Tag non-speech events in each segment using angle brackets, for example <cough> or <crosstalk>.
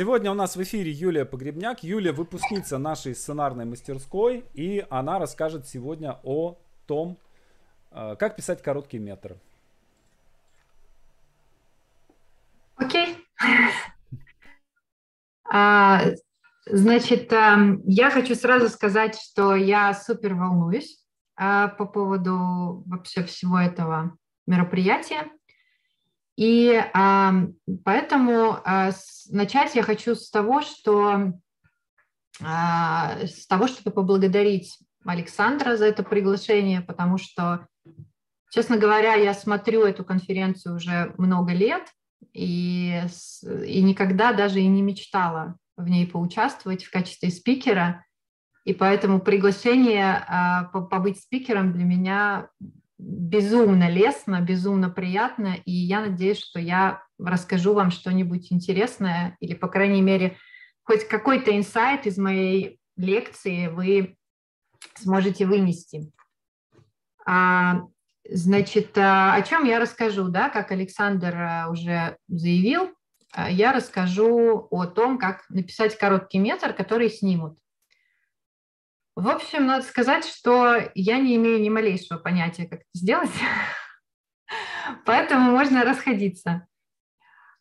Сегодня у нас в эфире Юлия Погребняк. Юлия выпускница нашей сценарной мастерской, и она расскажет сегодня о том, э, как писать короткий метр. Окей. А, значит, эм, я хочу сразу сказать, что я супер волнуюсь а, по поводу вообще всего этого мероприятия. И а, поэтому а, с, начать я хочу с того, что а, с того, чтобы поблагодарить Александра за это приглашение, потому что, честно говоря, я смотрю эту конференцию уже много лет и, и никогда даже и не мечтала в ней поучаствовать в качестве спикера. И поэтому приглашение а, побыть спикером для меня безумно лестно, безумно приятно, и я надеюсь, что я расскажу вам что-нибудь интересное, или, по крайней мере, хоть какой-то инсайт из моей лекции вы сможете вынести. А, значит, а, о чем я расскажу, да, как Александр а, уже заявил, я расскажу о том, как написать короткий метр, который снимут. В общем, надо сказать, что я не имею ни малейшего понятия, как это сделать, <laughs> поэтому можно расходиться.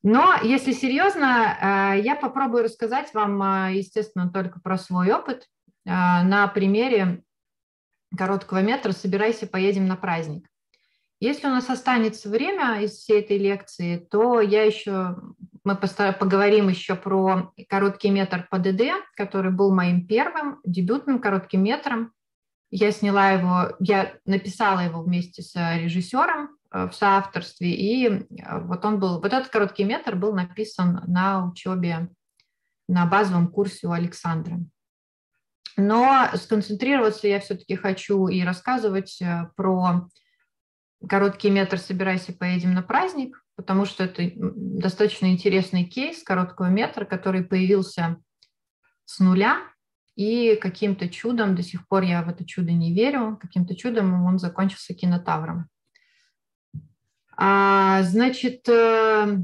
Но если серьезно, э, я попробую рассказать вам, э, естественно, только про свой опыт э, на примере короткого метра «Собирайся, поедем на праздник». Если у нас останется время из всей этой лекции, то я еще, мы поговорим еще про короткий метр по ДД, который был моим первым дебютным коротким метром. Я сняла его, я написала его вместе с режиссером э, в соавторстве, и э, вот он был, вот этот короткий метр был написан на учебе, на базовом курсе у Александра. Но сконцентрироваться я все-таки хочу и рассказывать э, про короткий метр «Собирайся, поедем на праздник», потому что это достаточно интересный кейс короткого метра, который появился с нуля, и каким-то чудом, до сих пор я в это чудо не верю, каким-то чудом он закончился кинотавром. А, значит, э,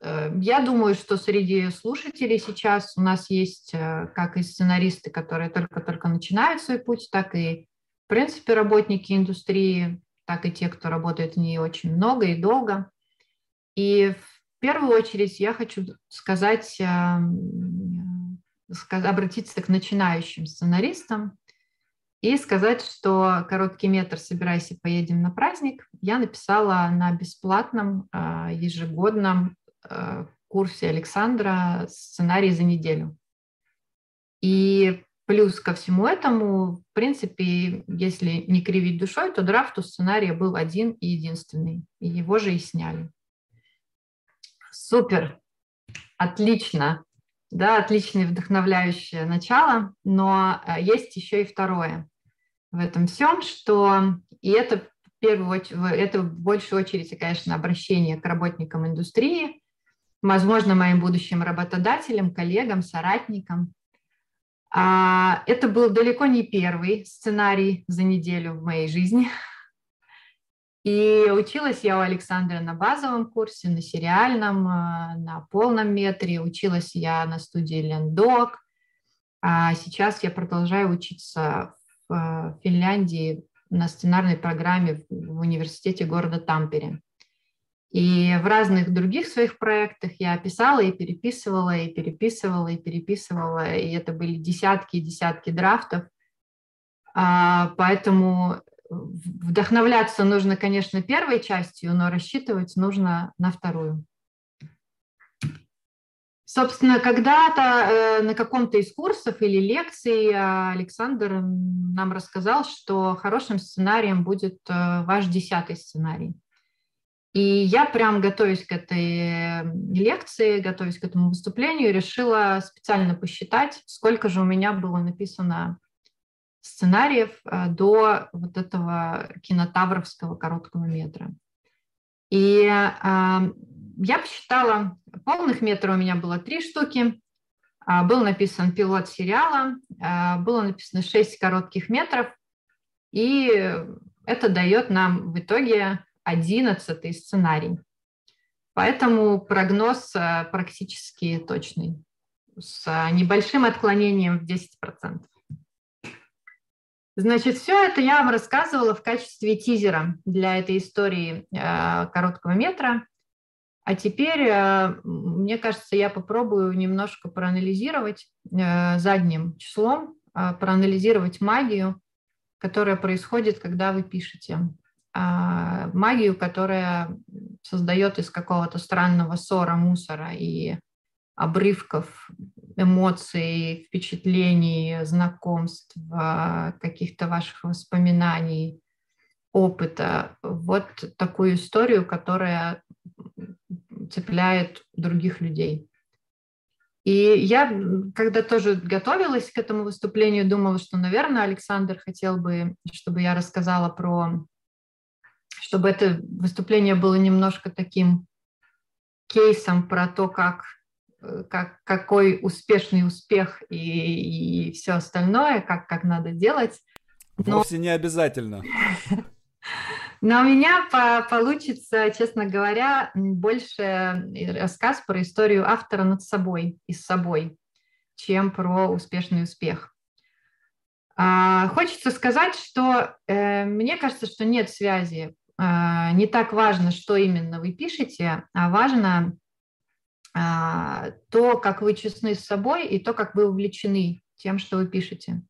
э, я думаю, что среди слушателей сейчас у нас есть э, как и сценаристы, которые только-только начинают свой путь, так и, в принципе, работники индустрии, так и те, кто работает в ней очень много и долго. И в первую очередь я хочу сказать, эм, обратиться к начинающим сценаристам и сказать, что короткий метр «Собирайся, поедем на праздник» я написала на бесплатном э, ежегодном э, курсе Александра «Сценарий за неделю». И Плюс ко всему этому, в принципе, если не кривить душой, то драфт у сценария был один и единственный, и его же и сняли. Супер, отлично, да, отличное вдохновляющее начало, но э, есть еще и второе в этом всем, что, и это в первую очередь, это в большей очереди, конечно, обращение к работникам индустрии, возможно, моим будущим работодателям, коллегам, соратникам, это был далеко не первый сценарий за неделю в моей жизни. И училась я у Александра на базовом курсе, на сериальном, а, на полном метре. Училась я на студии Лендок. А сейчас я продолжаю учиться в Финляндии на сценарной программе в университете города Тампере. И в разных других своих проектах я писала и переписывала, и переписывала, и переписывала, и это были десятки и десятки драфтов. А, поэтому вдохновляться нужно, конечно, первой частью, но рассчитывать нужно на вторую. Собственно, когда-то э, на каком-то из курсов или лекций Александр нам рассказал, что хорошим сценарием будет э, ваш десятый сценарий. И я прям, готовясь к этой лекции, готовясь к этому выступлению, решила специально посчитать, сколько же у меня было написано сценариев э, до вот этого кинотавровского короткого метра. И э, я посчитала, полных метров у меня было три штуки, э, был написан пилот сериала, было написано шесть коротких метров, и это дает нам в итоге одиннадцатый сценарий. Поэтому прогноз э, практически точный. с небольшим отклонением в 10%. Значит, все это я вам рассказывала в качестве тизера для этой истории э, короткого метра. А теперь, э, мне кажется, я попробую немножко проанализировать э, задним числом, э, проанализировать магию, которая происходит, когда вы пишете. Э, магию, которая создает из какого-то странного ссора, мусора и обрывков эмоций, впечатлений, знакомств, а, каких-то ваших воспоминаний, опыта. Вот такую историю, которая цепляет других людей. И я, когда тоже готовилась к этому выступлению, думала, что, наверное, Александр хотел бы, чтобы я рассказала про, чтобы это выступление было немножко таким кейсом про то, как Э, как, какой успешный успех и, и все остальное, как, как надо делать. Но... Вовсе не обязательно. <laughs> Но у меня по получится, честно говоря, больше рассказ про историю автора над собой и с собой, чем про успешный успех. А, хочется сказать, что э, мне кажется, что нет связи. Э, не так важно, что именно вы пишете, а важно а, то, как вы честны с собой и то, как вы увлечены тем, что вы пишете.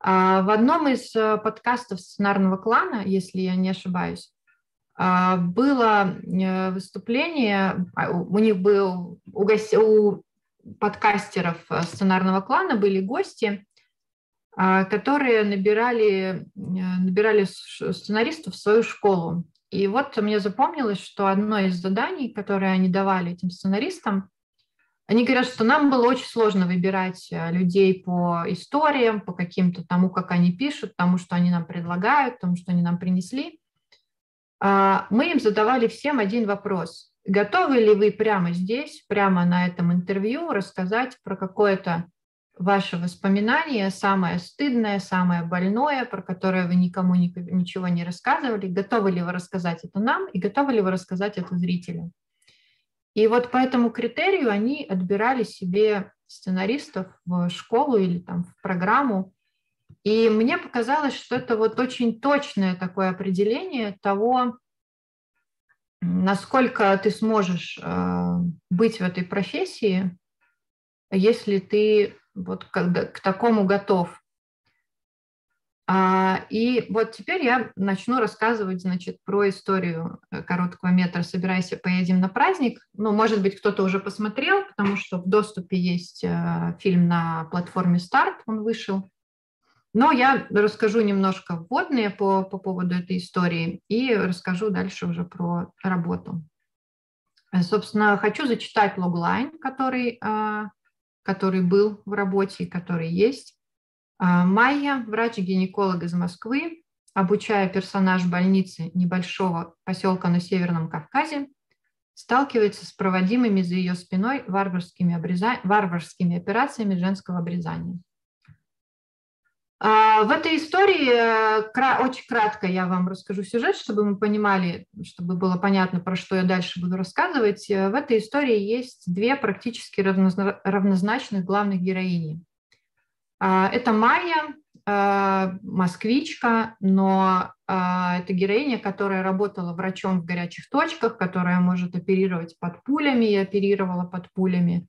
А, в одном из э, подкастов сценарного клана, если я не ошибаюсь, а, было э, выступление, у них был, у, гостей, у подкастеров э, сценарного клана были гости, которые набирали, набирали сценаристов в свою школу. И вот мне запомнилось, что одно из заданий, которые они давали этим сценаристам, они говорят, что нам было очень сложно выбирать э, людей по историям, по каким-то тому, как они пишут, тому, что они нам предлагают, тому, что они нам принесли. А, мы им задавали всем один вопрос. Готовы ли вы прямо здесь, прямо на этом интервью рассказать про какое-то ваше воспоминание, самое стыдное, самое больное, про которое вы никому ничего не рассказывали, готовы ли вы рассказать это нам и готовы ли вы рассказать это зрителям. И вот по этому критерию они отбирали себе сценаристов в школу или там в программу. И мне показалось, что это вот очень точное такое определение того, насколько ты сможешь э, быть в этой профессии, если ты вот когда к такому готов. А, и вот теперь я начну рассказывать, значит, про историю э, короткого метра «Собирайся, поедем на праздник». Ну, может быть, кто-то уже посмотрел, потому что в доступе есть э, фильм на платформе «Старт», он вышел. Но я расскажу немножко вводные по, по поводу этой истории и расскажу дальше уже про работу. Собственно, хочу зачитать логлайн, который а, который был в работе и который есть. А, Майя, врач-гинеколог из Москвы, обучая персонаж больницы небольшого поселка на Северном Кавказе, сталкивается с проводимыми за ее спиной варварскими, обреза... варварскими операциями женского обрезания. А, в этой истории э, очень кратко я вам расскажу сюжет, чтобы мы понимали, чтобы было понятно, про что я дальше буду рассказывать. Э, в этой истории есть две практически равнозначных главных героини. А, это Майя, э, москвичка, но это героиня, которая работала врачом в горячих точках, которая может оперировать под пулями и оперировала под пулями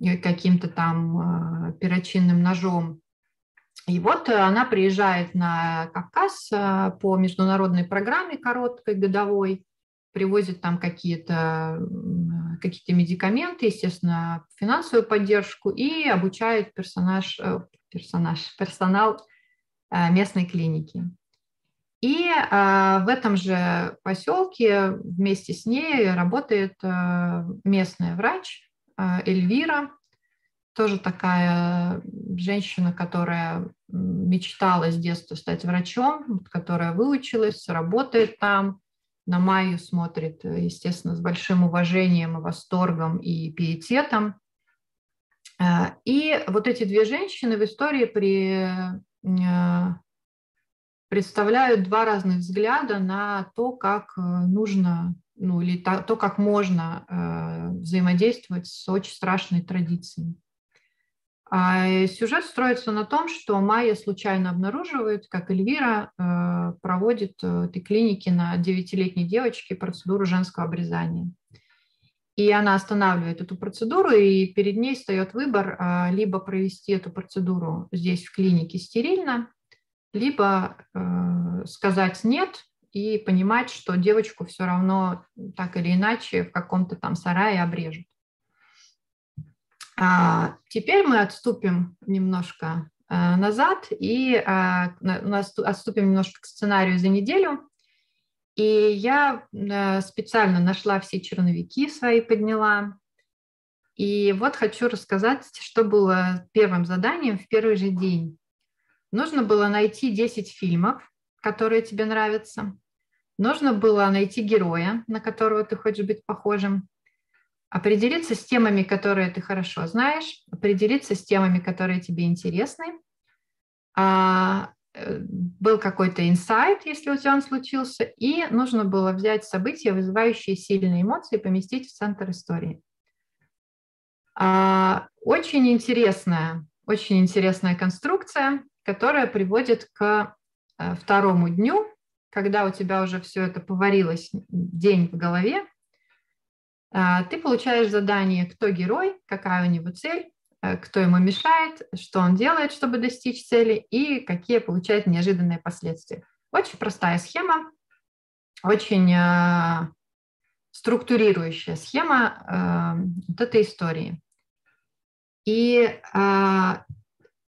каким-то там перочинным ножом. И вот э, она приезжает на Кавказ э, по международной программе короткой, годовой, привозит там какие-то какие медикаменты, естественно, финансовую поддержку и обучает персонаж, э, персонаж, персонал местной клиники. И в этом же поселке вместе с ней работает местная врач Эльвира, тоже такая женщина, которая мечтала с детства стать врачом, которая выучилась, работает там, на Майю смотрит, естественно, с большим уважением и восторгом и пиететом. Э, и вот эти две женщины в истории при, э, представляют два разных взгляда на то, как э, нужно ну или то, как можно взаимодействовать с очень страшной традицией. А сюжет строится на том, что Майя случайно обнаруживает, как Эльвира э, проводит в этой клинике на девятилетней девочке процедуру женского обрезания. И она останавливает эту процедуру, и перед ней встает выбор э, либо провести эту процедуру здесь в клинике стерильно, либо э, сказать нет и понимать, что девочку все равно так или иначе в каком-то там сарае обрежут. А теперь мы отступим немножко а, назад и а, отступим немножко к сценарию за неделю. И я специально нашла все черновики свои, подняла. И вот хочу рассказать, что было первым заданием в первый же день. Нужно было найти 10 фильмов, которые тебе нравятся. Нужно было найти героя, на которого ты хочешь быть похожим определиться с темами, которые ты хорошо знаешь, определиться с темами, которые тебе интересны. А, э, был какой-то инсайт, если у тебя он случился, и нужно было взять события, вызывающие сильные эмоции, поместить в центр истории. А, очень интересная, очень интересная конструкция, которая приводит к э, второму дню, когда у тебя уже все это поварилось день в голове, ты получаешь задание, кто герой, какая у него цель, э, кто ему мешает, что он делает, чтобы достичь цели и какие получает неожиданные последствия. Очень простая схема, очень э, структурирующая схема э, вот этой истории. И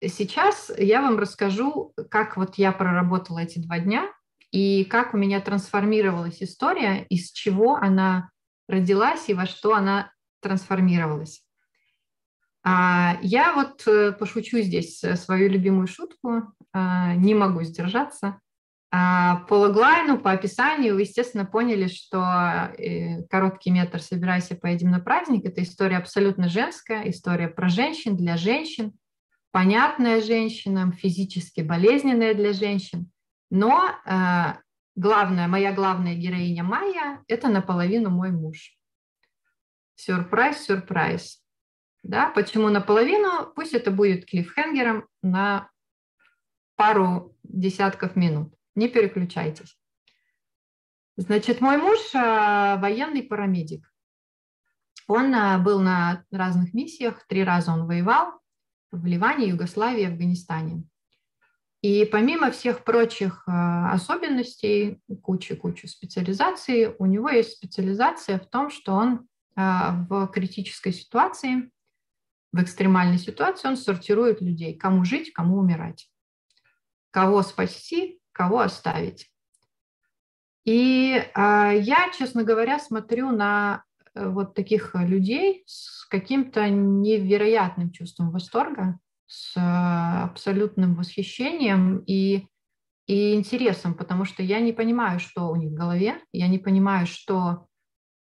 сейчас я вам расскажу, как вот я проработала эти два дня и как у меня трансформировалась история, из чего она родилась и во что она трансформировалась. А, я вот э, пошучу здесь э, свою любимую шутку, а, не могу сдержаться. А, по логлайну, по описанию вы, естественно, поняли, что э, короткий метр «Собирайся, поедем на праздник» — это история абсолютно женская, история про женщин, для женщин, понятная женщинам, физически болезненная для женщин. Но главная, моя главная героиня Майя – это наполовину мой муж. Сюрприз, сюрприз. Да, почему наполовину? Пусть это будет клиффхенгером на пару десятков минут. Не переключайтесь. Значит, мой муж а, военный парамедик. Он а, был на разных миссиях, три раза он воевал в Ливане, Югославии, Афганистане. И помимо всех прочих э, особенностей, кучи-кучи специализаций, у него есть специализация в том, что он э, в критической ситуации, в экстремальной ситуации он сортирует людей, кому жить, кому умирать, кого спасти, кого оставить. И э, я, честно говоря, смотрю на вот таких людей с каким-то невероятным чувством восторга, с э, абсолютным восхищением и, и интересом, потому что я не понимаю, что у них в голове, я не понимаю, что,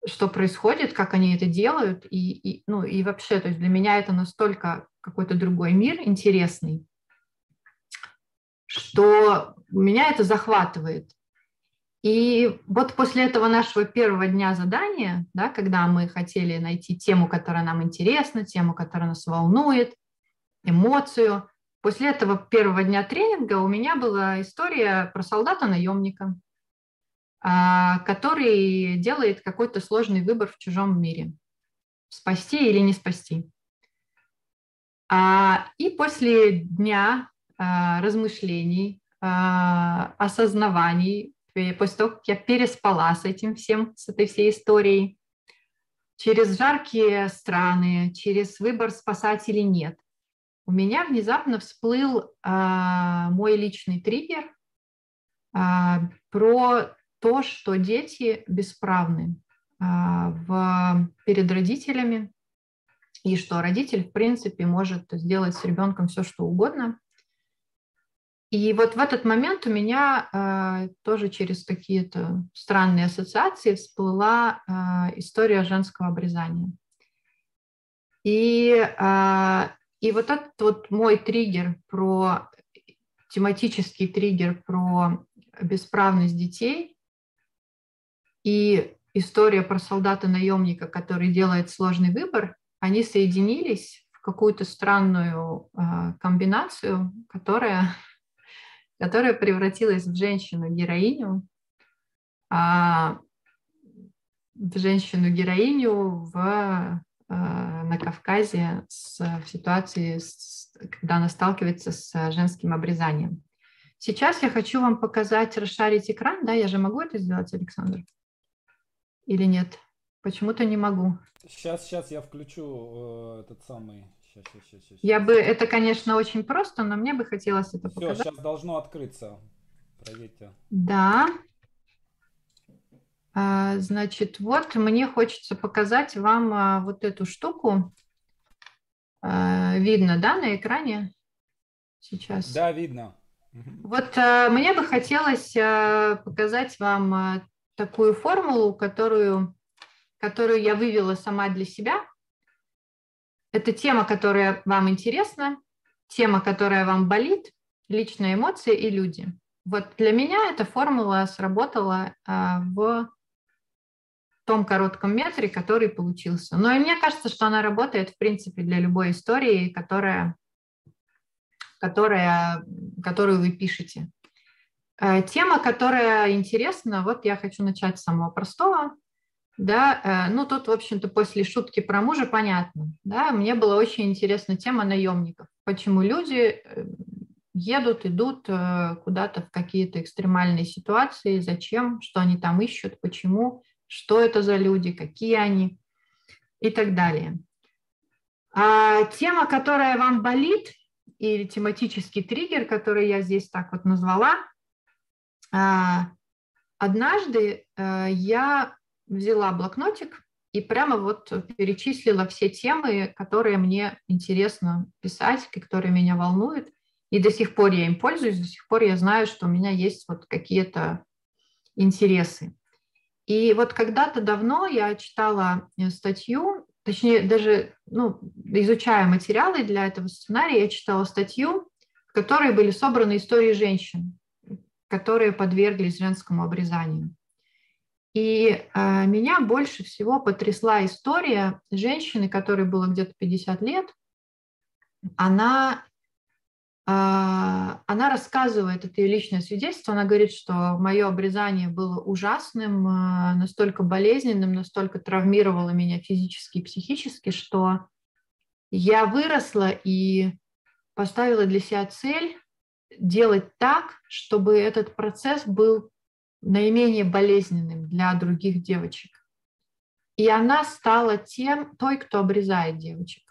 что происходит, как они это делают, и, и, ну, и вообще, то есть для меня это настолько какой-то другой мир интересный, что меня это захватывает. И вот после этого нашего первого дня задания, да, когда мы хотели найти тему, которая нам интересна, тему, которая нас волнует, эмоцию. После этого первого дня тренинга у меня была история про солдата-наемника, а, который делает какой-то сложный выбор в чужом мире. Спасти или не спасти. А, и после дня а, размышлений, осознаваний, после того, как я переспала с этим всем, с этой всей историей, через жаркие страны, через выбор спасать или нет, у меня внезапно всплыл а, мой личный триггер а, про то, что дети бесправны а, в, перед родителями, и что родитель, в принципе, может сделать с ребенком все, что угодно. И вот в этот момент у меня э, тоже через какие-то странные ассоциации всплыла э, история женского обрезания. И э, и вот этот вот мой триггер про тематический триггер про бесправность детей и история про солдата-наемника, который делает сложный выбор, они соединились в какую-то странную э, комбинацию, которая, <laughs> которая превратилась в женщину-героиню, а, в женщину-героиню в, на Кавказе с, в ситуации, с, когда она сталкивается с женским обрезанием. Сейчас я хочу вам показать, расшарить экран. Да, я же могу это сделать, Александр? Или нет? Почему-то не могу. Сейчас, сейчас я включу э, этот самый. Сейчас, сейчас, сейчас, сейчас. Я бы, это, конечно, очень просто, но мне бы хотелось это Все, показать. сейчас должно открыться. Проверьте. Да. А, значит, вот мне хочется показать вам а, вот эту штуку. А, видно, да, на экране сейчас? Да, видно. Вот мне бы хотелось показать вам такую формулу, которую, которую я вывела сама для себя. Это тема, которая вам интересна, тема, которая вам болит, личные эмоции и люди. Вот для меня эта формула сработала в том коротком метре, который получился. Но и мне кажется, что она работает, в принципе, для любой истории, которая которая, которую вы пишете. Э, Тема, которая интересна, вот я хочу начать с самого простого. Да, э, ну тут, в общем-то, после шутки про мужа понятно. Да, мне была очень интересна тема наемников. Почему люди э, едут, идут куда-то в какие-то экстремальные ситуации, зачем, что они там ищут, почему, что это за люди, какие они и так далее. А тема, которая вам болит, или тематический триггер, который я здесь так вот назвала. А, Однажды э, я взяла блокнотик и прямо вот перечислила все темы, которые мне интересно писать, которые меня волнуют. И до сих пор я им пользуюсь, до сих пор я знаю, что у меня есть вот какие-то интересы. И вот когда-то давно я читала э, статью точнее, даже ну, изучая материалы для этого сценария, я читала статью, в которой были собраны истории женщин, которые подверглись женскому обрезанию. И э, меня больше всего потрясла история женщины, которой было где-то 50 лет. Она она рассказывает, это ее личное свидетельство, она говорит, что мое обрезание было ужасным, а, настолько болезненным, настолько травмировало меня физически и психически, что я выросла и поставила для себя цель делать так, чтобы этот процесс был наименее болезненным для других девочек. И она стала тем, той, кто обрезает девочек.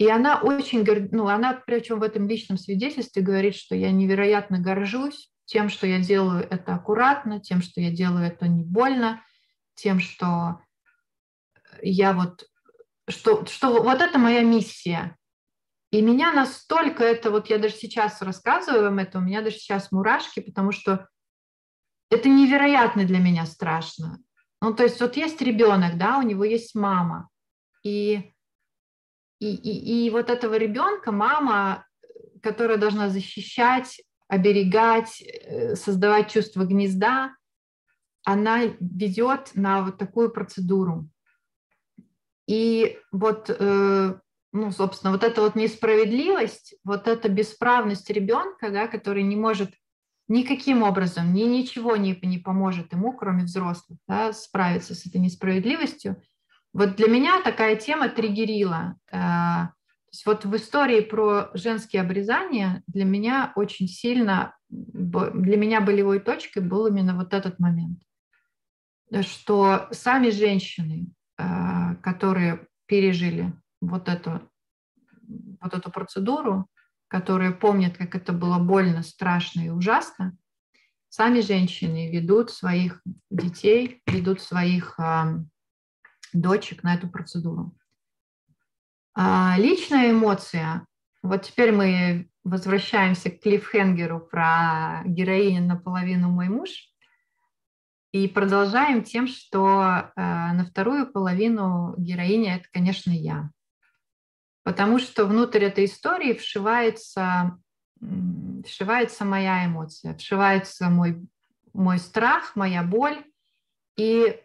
И она очень, ну, она причем в этом личном свидетельстве говорит, что я невероятно горжусь тем, что я делаю это аккуратно, тем, что я делаю это не больно, тем, что я вот, что, что вот это моя миссия. И меня настолько это, вот я даже сейчас рассказываю вам это, у меня даже сейчас мурашки, потому что это невероятно для меня страшно. Ну, то есть вот есть ребенок, да, у него есть мама, и и, и, и вот этого ребенка мама, которая должна защищать, оберегать, э, создавать чувство гнезда, она ведет на вот такую процедуру. И вот, э, ну, собственно, вот эта вот несправедливость, вот эта бесправность ребенка, да, который не может никаким образом, ни ничего не, не поможет ему, кроме взрослых, да, справиться с этой несправедливостью, вот для меня такая тема триггерила. Э, то есть вот в истории про женские обрезания для меня очень сильно, для меня болевой точкой был именно вот этот момент, что сами женщины, э, которые пережили вот эту, вот эту процедуру, которые помнят, как это было больно, страшно и ужасно, сами женщины ведут своих детей, ведут своих дочек на эту процедуру. А, личная эмоция. Вот теперь мы возвращаемся к клиффхенгеру про героиню наполовину мой муж. И продолжаем тем, что э, на вторую половину героиня это, конечно, я. Потому что внутрь этой истории вшивается, вшивается моя эмоция, вшивается мой, мой страх, моя боль, И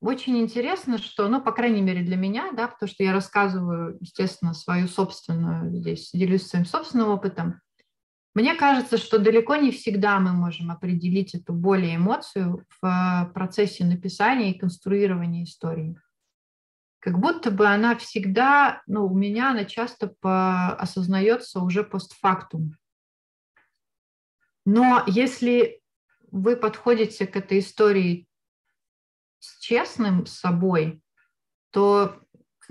очень интересно, что, ну, по крайней мере для меня, да, потому что я рассказываю, естественно, свою собственную, здесь делюсь своим собственным опытом, мне кажется, что далеко не всегда мы можем определить эту боль и эмоцию в процессе написания и конструирования истории. Как будто бы она всегда, ну, у меня она часто по, осознается уже постфактум. Но если вы подходите к этой истории честным с собой, то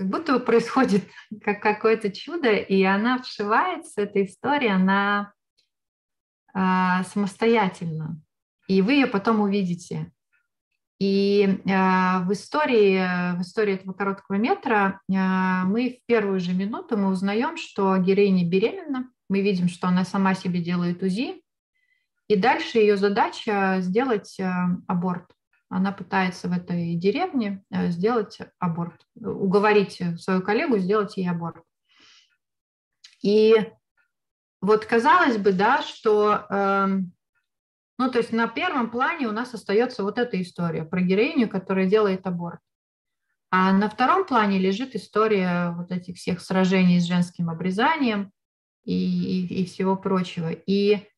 как будто происходит <laughs> как какое-то чудо, и она вшивается, эта история, она а, самостоятельно, и вы ее потом увидите. И а, в истории, в истории этого короткого метра а, мы в первую же минуту мы узнаем, что героиня беременна, мы видим, что она сама себе делает УЗИ, и дальше ее задача сделать аборт. Она пытается в этой деревне сделать аборт, уговорить свою коллегу сделать ей аборт. И вот казалось бы, да, что, э, ну, то есть на первом плане у нас остается вот эта история про героиню, которая делает аборт. А на втором плане лежит история вот этих всех сражений с женским обрезанием и, и, и всего прочего. И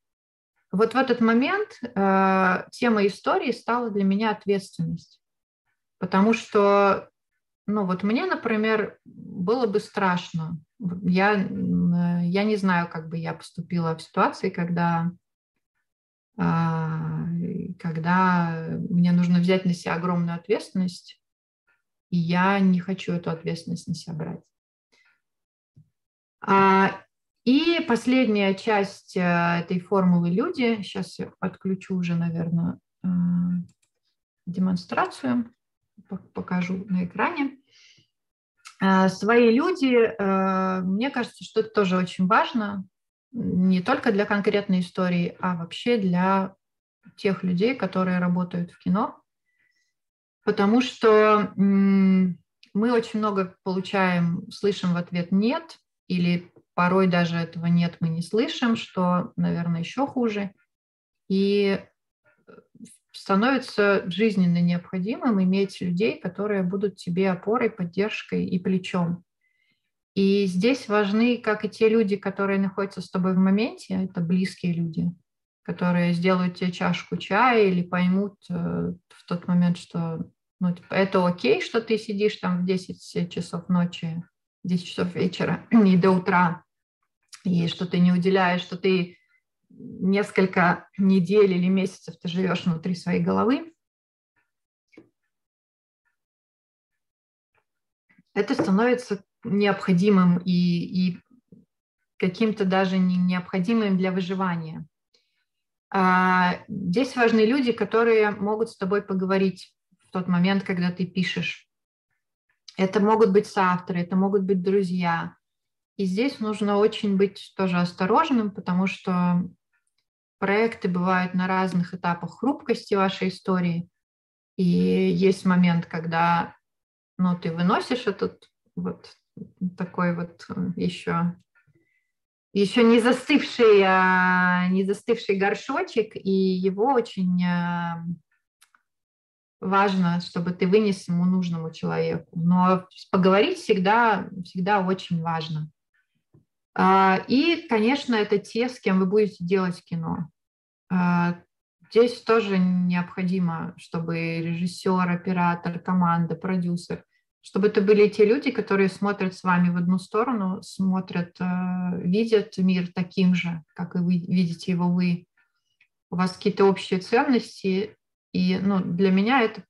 вот в этот момент э, тема истории стала для меня ответственность. Потому что, ну вот мне, например, было бы страшно я, э, я не знаю, как бы я поступила в ситуации, когда, а, когда мне нужно взять на себя огромную ответственность, и я не хочу эту ответственность на себя брать. А, и последняя часть э, этой формулы люди, сейчас я отключу уже, наверное, э, демонстрацию, покажу на экране. Э, свои люди, мне кажется, что это тоже очень важно, не только для конкретной истории, а вообще для тех людей, которые работают в кино, потому что мы очень много получаем, слышим в ответ «нет», или порой даже этого «нет» мы не слышим, что, наверное, еще хуже. И становится жизненно необходимым иметь людей, которые будут тебе опорой, поддержкой и плечом. И здесь важны как и те люди, которые находятся с тобой в моменте, это близкие люди, которые сделают тебе чашку чая или поймут э, в тот момент, что ну, типа, это окей, что ты сидишь там в 10 часов ночи, 10 часов вечера <clears throat> и до утра, и что ты не уделяешь, что ты несколько недель или месяцев ты живешь внутри своей головы, это становится необходимым и, и каким-то даже не необходимым для выживания. А здесь важны люди, которые могут с тобой поговорить в тот момент, когда ты пишешь. Это могут быть соавторы, это могут быть друзья. И здесь нужно очень быть тоже осторожным, потому что проекты бывают на разных этапах хрупкости вашей истории. И есть момент, когда ну, ты выносишь этот вот такой вот еще еще не застывший, а, не застывший горшочек, и его очень а, важно, чтобы ты вынес ему нужному человеку. Но поговорить всегда, всегда очень важно. А, и, конечно, это те, с кем вы будете делать кино. А, здесь тоже необходимо, чтобы режиссер, оператор, команда, продюсер, чтобы это были те люди, которые смотрят с вами в одну сторону, смотрят, а, видят мир таким же, как и вы видите его вы. У вас какие-то общие ценности, и ну, для меня это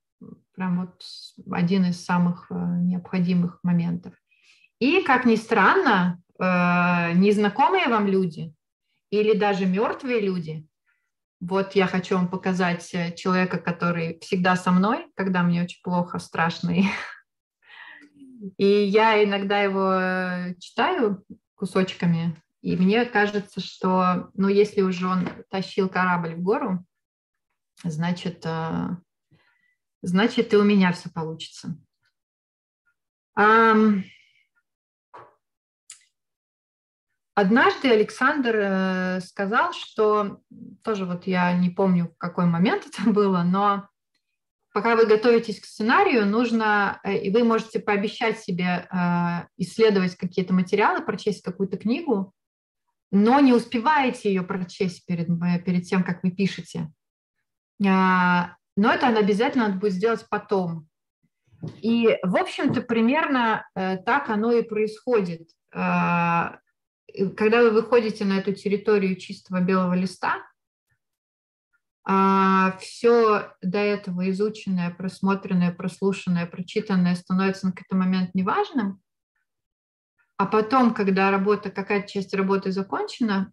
прям вот один из самых необходимых моментов. И, как ни странно, Э, незнакомые вам люди или даже мертвые люди. Вот я хочу вам показать э, человека, который всегда со мной, когда мне очень плохо, страшно. <laughs> И я иногда его э, читаю кусочками, и мне кажется, что, ну, если уже он тащил корабль в гору, значит, значит и у меня все получится. Однажды Александр э, сказал, что тоже вот я не помню, в какой момент это было, но пока вы готовитесь к сценарию, нужно, э, и вы можете пообещать себе э, исследовать какие-то материалы, прочесть какую-то книгу, но не успеваете ее прочесть перед, перед тем, как вы пишете. А, но это обязательно надо будет сделать потом. И, в общем-то, примерно э, так оно и происходит. А, когда вы выходите на эту территорию чистого белого листа, а, все до этого изученное, просмотренное, прослушанное, прочитанное становится на какой-то момент неважным, а потом, когда работа, какая-то часть работы закончена,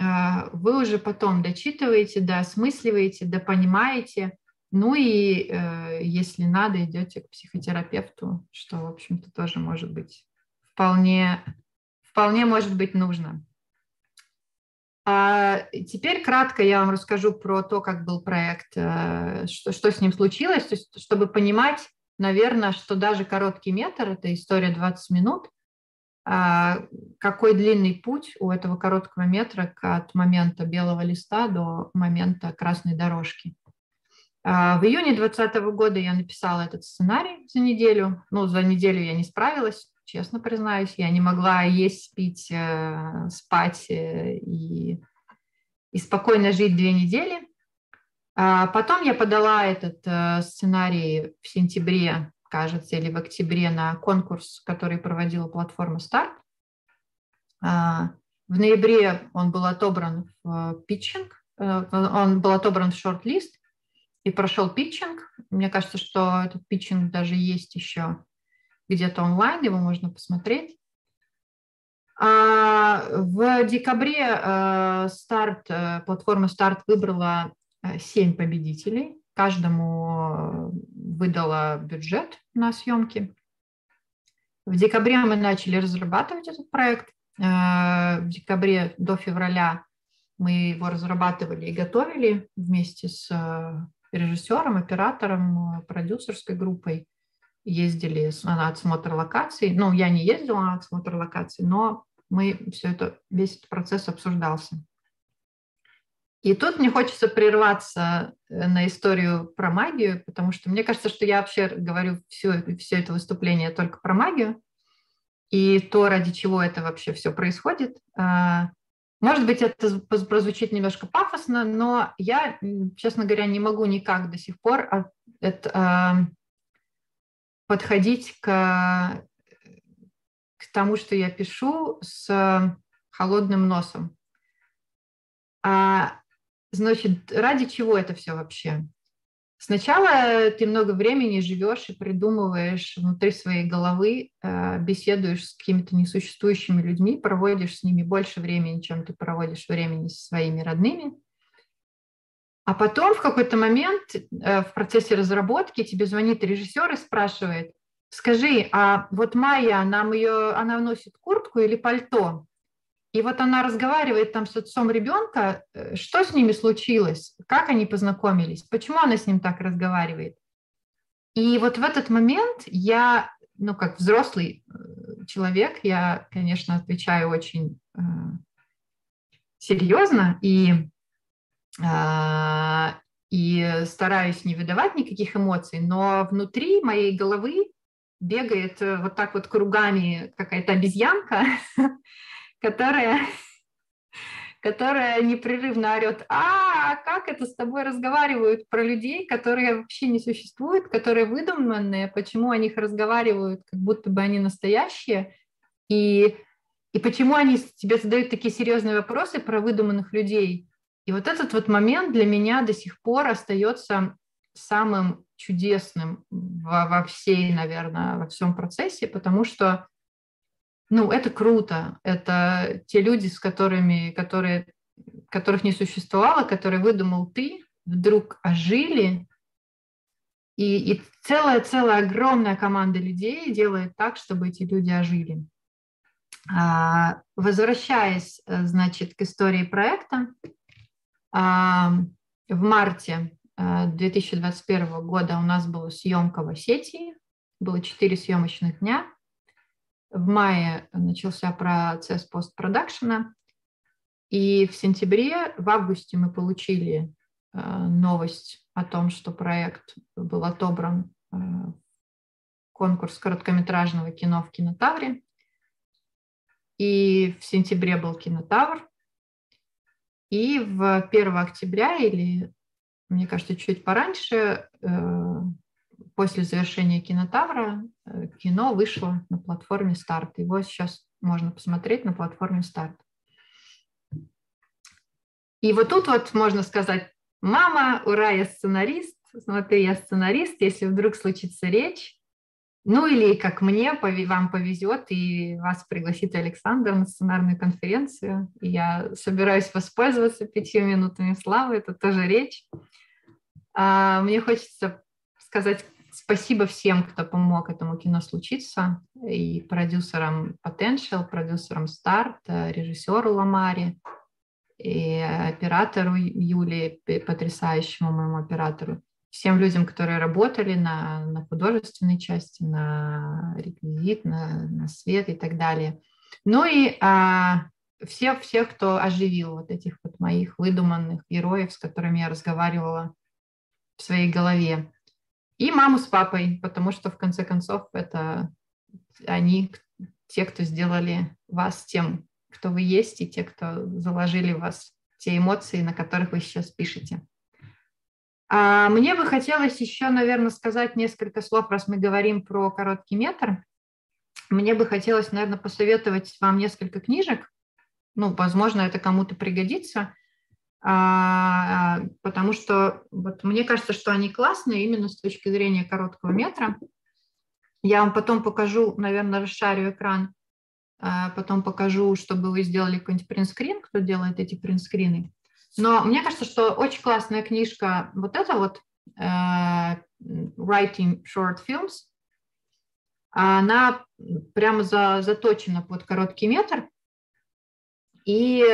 вы уже потом дочитываете, доосмысливаете, допонимаете, ну и, э, если надо, идете к психотерапевту, что, в общем-то, тоже может быть вполне, вполне может быть нужно. А теперь кратко я вам расскажу про то, как был проект, э, что, что с ним случилось, то есть, чтобы понимать, наверное, что даже короткий метр, это история 20 минут, а, какой длинный путь у этого короткого метра от момента белого листа до момента красной дорожки. А, в июне 2020 года я написала этот сценарий за неделю. Ну, за неделю я не справилась, честно признаюсь. Я не могла есть, пить, э, спать э, и, и спокойно жить две недели. А потом я подала этот э, сценарий в сентябре, кажется, или в октябре на конкурс, который проводила платформа «Старт». А, в ноябре он был отобран в питчинг, он был отобран в шорт-лист, и прошел питчинг. Мне кажется, что этот питчинг даже есть еще где-то онлайн, его можно посмотреть. А в декабре э, старт, э, платформа Старт выбрала 7 э, победителей. Каждому выдала бюджет на съемки. В декабре мы начали разрабатывать этот проект. В декабре до февраля мы его разрабатывали и готовили вместе с режиссером, оператором, э, продюсерской группой. Ездили на отсмотр локаций. Ну, я не ездила на отсмотр локаций, но мы все это, весь этот процесс обсуждался. И тут мне хочется прерваться э, на историю про магию, потому что мне кажется, что я вообще говорю все, все это выступление только про магию и то, ради чего это вообще все происходит. А, может быть, это прозвучит немножко пафосно, но я, честно говоря, не могу никак до сих пор э, подходить к, к тому, что я пишу, с холодным носом. А, значит, ради чего это все вообще? Сначала ты много времени живешь и придумываешь внутри своей головы, э, беседуешь с какими-то несуществующими людьми, проводишь с ними больше времени, чем ты проводишь времени со своими родными. А потом в какой-то момент э, в процессе разработки тебе звонит режиссер и спрашивает, скажи, а вот Майя, нам ее, она носит куртку или пальто? И вот она разговаривает там с отцом ребенка, э, что с ними случилось, как они познакомились, почему она с ним так разговаривает. И вот в этот момент я, ну, как взрослый э, человек, я, конечно, отвечаю очень э, серьезно и, э, и стараюсь не выдавать никаких эмоций, но внутри моей головы бегает э, вот так вот кругами какая-то обезьянка, <laughs> которая, <laughs> которая непрерывно орет, а, как это с тобой разговаривают про людей, которые вообще не существуют, которые выдуманные, почему о них разговаривают, как будто бы они настоящие, и, и почему они тебе задают такие серьезные вопросы про выдуманных людей. И вот этот вот момент для меня до сих пор остается самым чудесным во, во всей, наверное, во всем процессе, потому что ну, это круто. Это те люди, с которыми, которые, которых не существовало, которые выдумал ты, вдруг ожили, и, целая-целая огромная команда людей делает так, чтобы эти люди ожили. А, возвращаясь, э, значит, к истории проекта, а, в марте 2021 э, года у нас была съемка в Осетии, было четыре съемочных дня. В мае начался процесс постпродакшена, и в сентябре, в августе мы получили новость о том, что проект был отобран в конкурс короткометражного кино в кинотавре. И в сентябре был кинотавр. И в 1 октября, или, мне кажется, чуть пораньше, после завершения кинотавра, кино вышло на платформе «Старт». Его сейчас можно посмотреть на платформе «Старт». И вот тут вот можно сказать, мама, ура, я сценарист, смотри, я сценарист, если вдруг случится речь, ну или как мне, вам повезет, и вас пригласит Александр на сценарную конференцию. Я собираюсь воспользоваться пятью минутами славы, это тоже речь. А, мне хочется сказать спасибо всем, кто помог этому кино случиться, и продюсерам Potential, продюсерам Start, режиссеру Ламаре, и оператору Юлии, потрясающему моему оператору, всем людям, которые работали на, на художественной части, на реквизит, на, на свет и так далее. Ну и а, всех, всех, кто оживил вот этих вот моих выдуманных героев, с которыми я разговаривала в своей голове. И маму с папой, потому что в конце концов это они те, кто сделали вас тем, кто вы есть, и те, кто заложили вас те эмоции, на которых вы сейчас пишете. А мне бы хотелось еще, наверное, сказать несколько слов, раз мы говорим про короткий метр. Мне бы хотелось, наверное, посоветовать вам несколько книжек. Ну, возможно, это кому-то пригодится, потому что вот мне кажется, что они классные именно с точки зрения короткого метра. Я вам потом покажу, наверное, расшарю экран а потом покажу, чтобы вы сделали какой-нибудь принтскрин, кто делает эти принтскрины. Но мне кажется, что очень классная книжка, вот эта вот Writing Short Films, она прямо за, заточена под короткий метр. И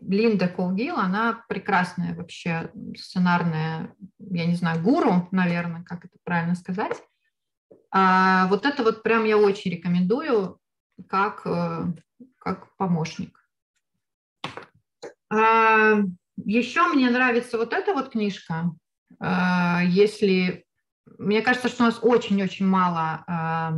Линда Колгил, она прекрасная вообще сценарная, я не знаю, гуру, наверное, как это правильно сказать. А вот это вот прям я очень рекомендую как, э, как помощник. А еще мне нравится вот эта вот книжка. А, если мне кажется, что у нас очень-очень мало, а,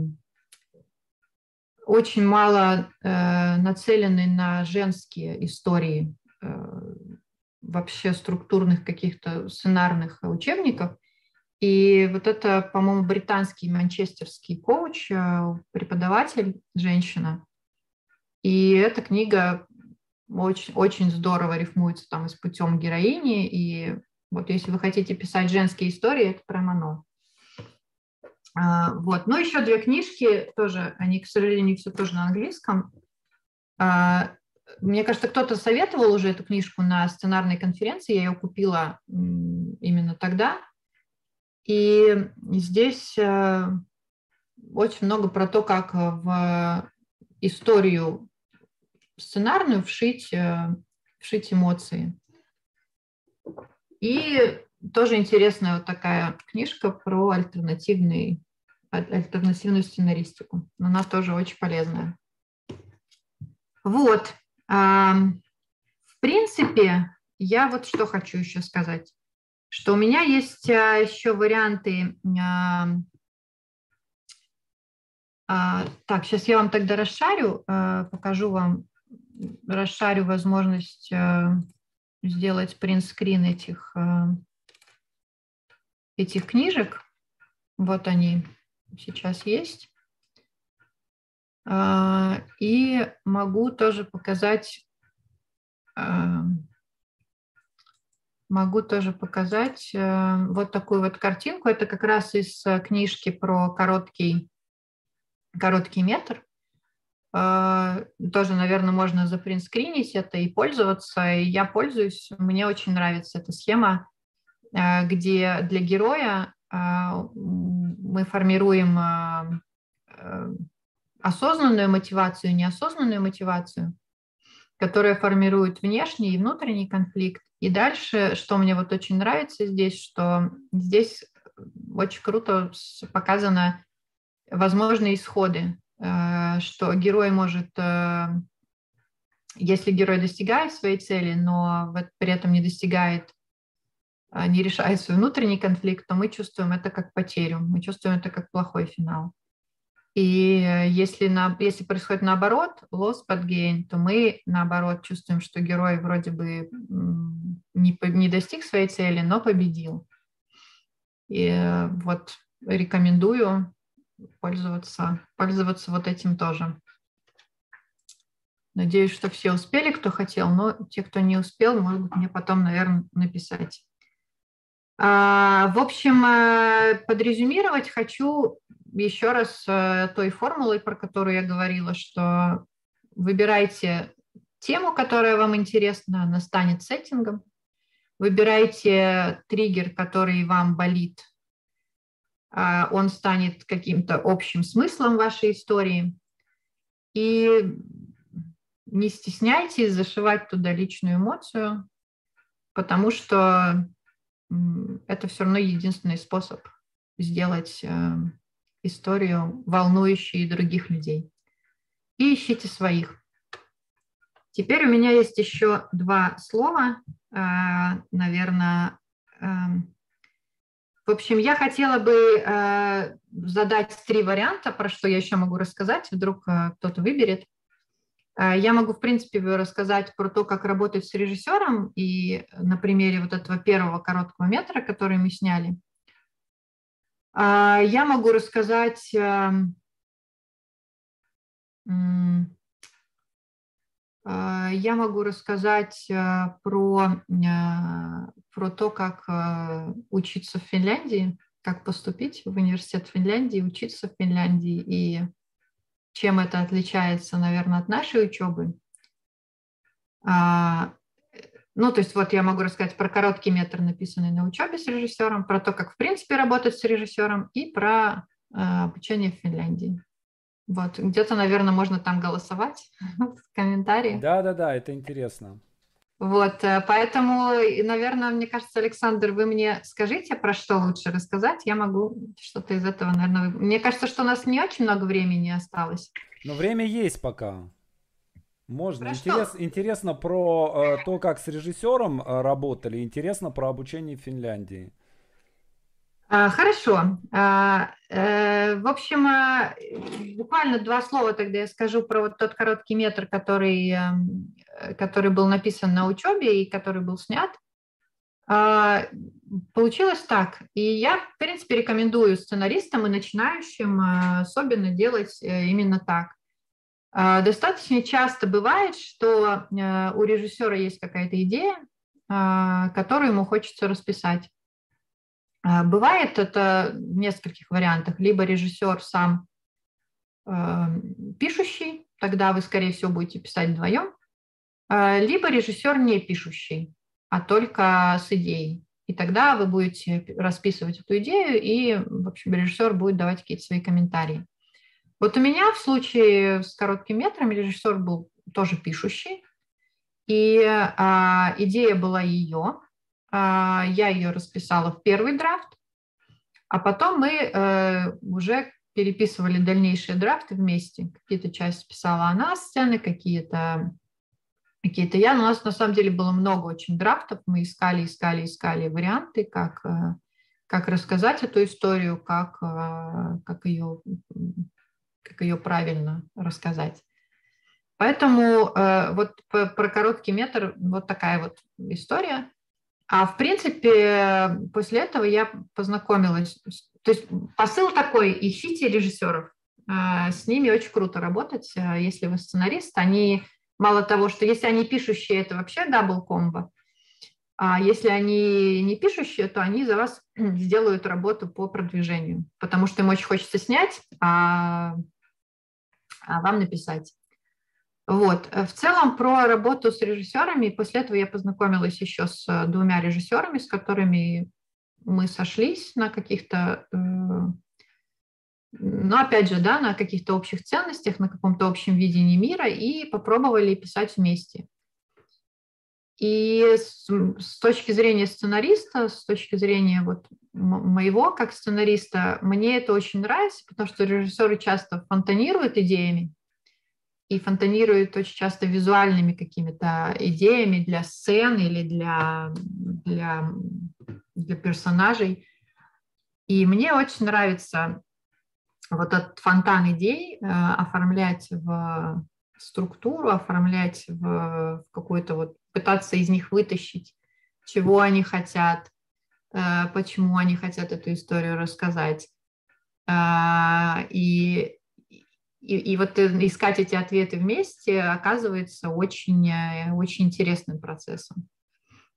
очень мало э, нацелены на женские истории э, вообще структурных каких-то сценарных учебников. И вот это, по-моему, британский манчестерский коуч, э, преподаватель, женщина. И эта книга очень, очень здорово рифмуется там и с путем героини. И вот если вы хотите писать женские истории, это прям оно. А, вот. Ну, еще две книжки тоже, они, к сожалению, все тоже на английском. А, мне кажется, кто-то советовал уже эту книжку на сценарной конференции, я ее купила именно тогда. И здесь э, очень много про то, как в историю сценарную вшить, э, вшить эмоции. И тоже интересная вот такая книжка про альтернативный, альтернативную сценаристику. Она тоже очень полезная. Вот. В принципе, я вот что хочу еще сказать что у меня есть а, еще варианты. А, а, так, сейчас я вам тогда расшарю, покажу вам, расшарю возможность сделать принт-скрин этих, этих книжек. Вот они сейчас есть. И могу тоже показать Могу тоже показать э, вот такую вот картинку. Это как раз из э, книжки про короткий, короткий метр. Э, тоже, наверное, можно запринскринить это и пользоваться. Я пользуюсь. Мне очень нравится эта схема, где для героя мы формируем осознанную мотивацию, неосознанную мотивацию, которая формирует внешний и внутренний конфликт. И дальше, что мне вот очень нравится здесь, что здесь очень круто показано возможные исходы, э, что герой может, э, если герой достигает своей цели, но при этом не достигает не решает свой внутренний конфликт, то мы чувствуем это как потерю, мы чувствуем это как плохой финал. И если, на, если происходит наоборот, loss but gain, то мы наоборот чувствуем, что герой вроде бы не, не достиг своей цели, но победил. И э, вот рекомендую пользоваться, пользоваться вот этим тоже. Надеюсь, что все успели, кто хотел, но те, кто не успел, быть, мне потом, наверное, написать. А, в общем, э, подрезюмировать хочу еще раз э, той формулой, про которую я говорила, что выбирайте тему, которая вам интересна, она станет сеттингом. Выбирайте триггер, который вам болит, а, он станет каким-то общим смыслом вашей истории. И не стесняйтесь зашивать туда личную эмоцию, потому что это все равно единственный способ сделать э, историю, волнующей других людей. И ищите своих. Теперь у меня есть еще два слова, э, наверное. Эм, в общем, я хотела бы э, задать три варианта, про что я еще могу рассказать, вдруг э, кто-то выберет. Я могу, в принципе, рассказать про то, как работать с режиссером, и на примере вот этого первого короткого метра, который мы сняли – а, я могу рассказать эм, а, я могу рассказать э, про, э, про то, как э, учиться в Финляндии, как поступить в университет Финляндии, учиться в Финляндии и чем это отличается, наверное, от нашей учебы. А, ну, то есть вот я могу рассказать про короткий метр, написанный на учебе с режиссером, про то, как в принципе работать с режиссером и про э, обучение в Финляндии. Вот, где-то, наверное, можно там голосовать <laughs> в комментарии. Да-да-да, это интересно. Вот, э, поэтому, наверное, мне кажется, Александр, вы мне скажите, про что лучше рассказать, я могу что-то из этого, наверное... Мне кажется, что у нас не очень много времени осталось. Но время есть пока. Можно. Интерес, интересно про э, то, как с режиссером э, работали, интересно про обучение в Финляндии. А, хорошо. А, э, в общем, а, буквально два слова тогда я скажу про вот тот короткий метр, который, эм, который был написан на учебе и который был снят. Получилось так. И я, в принципе, рекомендую сценаристам и начинающим особенно делать э, именно так. Достаточно часто бывает, что э, у режиссера есть какая-то идея, которую ему хочется расписать. А, бывает это в нескольких вариантах. Либо режиссер сам пишущий, тогда вы, скорее всего, будете писать вдвоем, либо режиссер не пишущий, а только с идеей. И тогда вы будете расписывать эту идею, и, в общем, режиссер будет давать какие-то свои комментарии. Вот у меня в случае с коротким метром режиссер был тоже пишущий, и а, идея была ее. А, я ее расписала в первый драфт, а потом мы а, уже переписывали дальнейшие драфты вместе. Какие-то части писала она сцены, какие-то какие-то я. Но у нас на самом деле было много очень драфтов. Мы искали, искали, искали варианты, как, э, как рассказать эту историю, как, э, как ее как ее правильно рассказать. Поэтому э, вот про короткий метр вот такая вот история. А в принципе после этого я познакомилась. То есть посыл такой, ищите режиссеров. Э, с ними очень круто работать, э, если вы сценарист. Они мало того, что если они пишущие, это вообще double combo. А если они не пишущие, то они за вас <clears throat> сделают работу по продвижению, потому что им очень хочется снять, а, а вам написать. Вот. В целом про работу с режиссерами. После этого я познакомилась еще с двумя режиссерами, с которыми мы сошлись на каких-то, э, ну, опять же, да, на каких-то общих ценностях, на каком-то общем видении мира и попробовали писать вместе. И с, с точки зрения сценариста, с точки зрения вот моего как сценариста, мне это очень нравится, потому что режиссеры часто фонтанируют идеями и фонтанируют очень часто визуальными какими-то идеями для сцен или для, для для персонажей. И мне очень нравится вот этот фонтан идей э, оформлять в структуру, оформлять в какую-то вот, пытаться из них вытащить, чего они хотят, э, почему они хотят эту историю рассказать. Э, и, и, и вот искать эти ответы вместе оказывается очень, очень интересным процессом.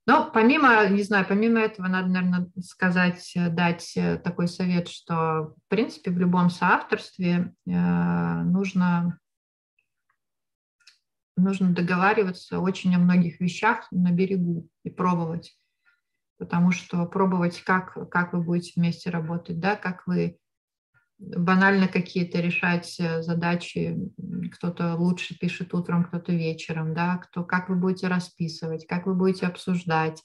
Но помимо, не знаю, помимо этого надо, наверное, сказать, дать такой совет, что, в принципе, в любом соавторстве э, нужно нужно договариваться очень о многих вещах на берегу и пробовать. Потому что пробовать, как, как вы будете вместе работать, да, как вы банально какие-то решать э, задачи, кто-то лучше пишет утром, кто-то вечером, да, кто, как вы будете расписывать, как вы будете обсуждать,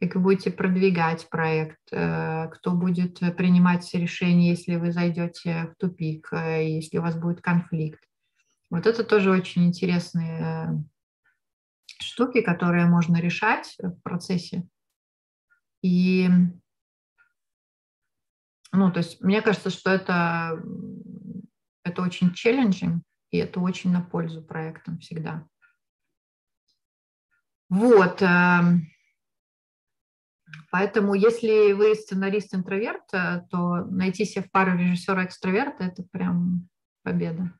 как вы будете продвигать проект, э, кто будет принимать решения, если вы зайдете в тупик, э, если у вас будет конфликт. Вот это тоже очень интересные штуки, которые можно решать в процессе. И, ну, то есть мне кажется, что это, это очень челленджинг, и это очень на пользу проектам всегда. Вот. Эм, поэтому, если вы сценарист-интроверт, э, то найти себе в пару режиссера-экстраверта – это прям победа.